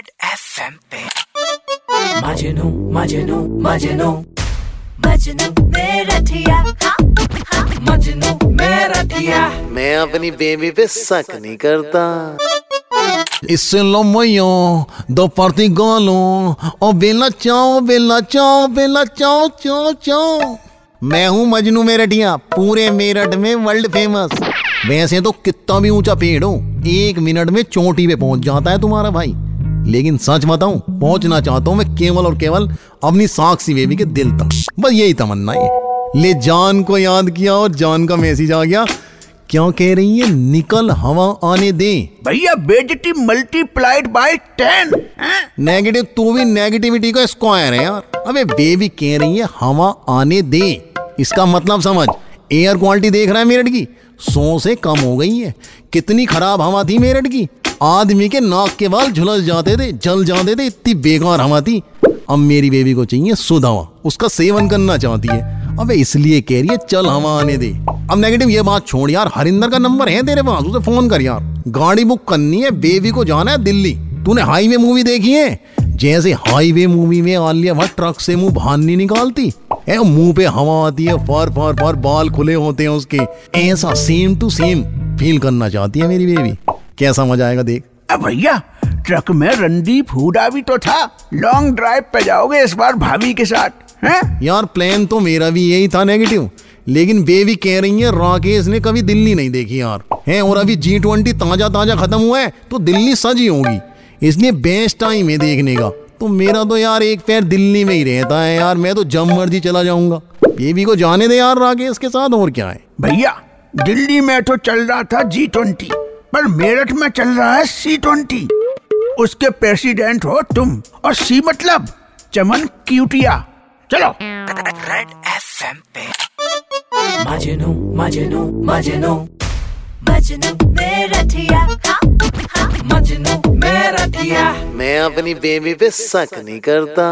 Red FM पे। मजनू मजनू मजनू। मजनू मेरा थिया हाँ, हाँ, मजनू मेरा मैं अपनी बेबी पे शक नहीं करता। इससे लो मैयो दो पार्टी गालो। ओ बेला चाओ बेला चाओ बेला चाओ चाओ चाओ। मैं हूँ मजनू मेरठिया पूरे मेरठ में वर्ल्ड फ़ेमस वैसे तो कितना भी ऊँचा पेड़ हो एक मिनट में चोटी पे पहुँच जाता है तुम्हारा भाई। लेकिन सच बताऊँ पहुँचना चाहता हूँ मैं केवल और केवल अपनी साक्षी बेबी के दिल तक। बस यही तमन्ना है। ले जान को याद किया और जान का मैसेज आ गया। क्या कह रही है? निकल हवा आने दे। भैया बेजती मल्टीप्लाइड बाय टेन नेगेटिव तू भी नेगेटिविटी का स्क्वायर है यार। अबे बेबी कह रही है हवा आने दे। इसका मतलब समझ। एयर क्वालिटी देख रहा है मेरठ की। सौ से कम हो गई है। कितनी खराब हवा थी मेरठ की। आदमी के नाक के बाल झुलस जाते थे, जल जाते थे, इतनी बेकार हवा थी। अब मेरी बेबी को चाहिए हवा उसका सेवन करना चाहती है। अबे इसलिए कह रही है, चल हवा आने दे। अब नेगेटिव ये बात छोड़ यार, हरिंदर का नंबर है तेरे पास, उसे फ़ोन कर यार। गाड़ी बुक करनी है बेबी को जाना है दिल्ली। तूने हाईवे मूवी देखी है? जैसे हाईवे मूवी में आलिया भट्ट ट्रक से मुँह बाहर नहीं निकालती। मुँह पे हवा आती है, फर फर फर, बाल खुले होते हैं उसके। ऐसा सेम टू सेम फील करना चाहती है मेरी बेबी कैसा मज़ा आएगा देख। अब भैया ट्रक में रणदीप हुडा भी तो था। लॉन्ग ड्राइव पे जाओगे इस बार भाभी के साथ हैं? यार प्लान तो मेरा भी यही था नेगेटिव लेकिन बेबी कह रही है राकेश ने कभी दिल्ली नहीं देखी यार। है और अभी जी ट्वेंटी ताज़ा ताज़ा खत्म हुआ है तो दिल्ली सजी होगी। इसलिए बेस्ट टाइम है देखने का। तो मेरा तो यार एक पैर दिल्ली में ही रहता है यार मैं तो जब मर्ज़ी चला जाऊँगा। बेबी को जाने दे यार राकेश के साथ और क्या है? भैया दिल्ली में तो चल रहा था जी ट्वेंटी पर मेरठ में चल रहा है सी ट्वेंटी उसके प्रेसिडेंट हो तुम और सी मतलब चमन क्यूटिया। चलो। रेड एफएम पे। मजनू मजनू मजनू। मजनू मेरा थिया हाँ, हाँ, मजनू मेरा थिया मैं अपनी बेबी पे शक नहीं करता।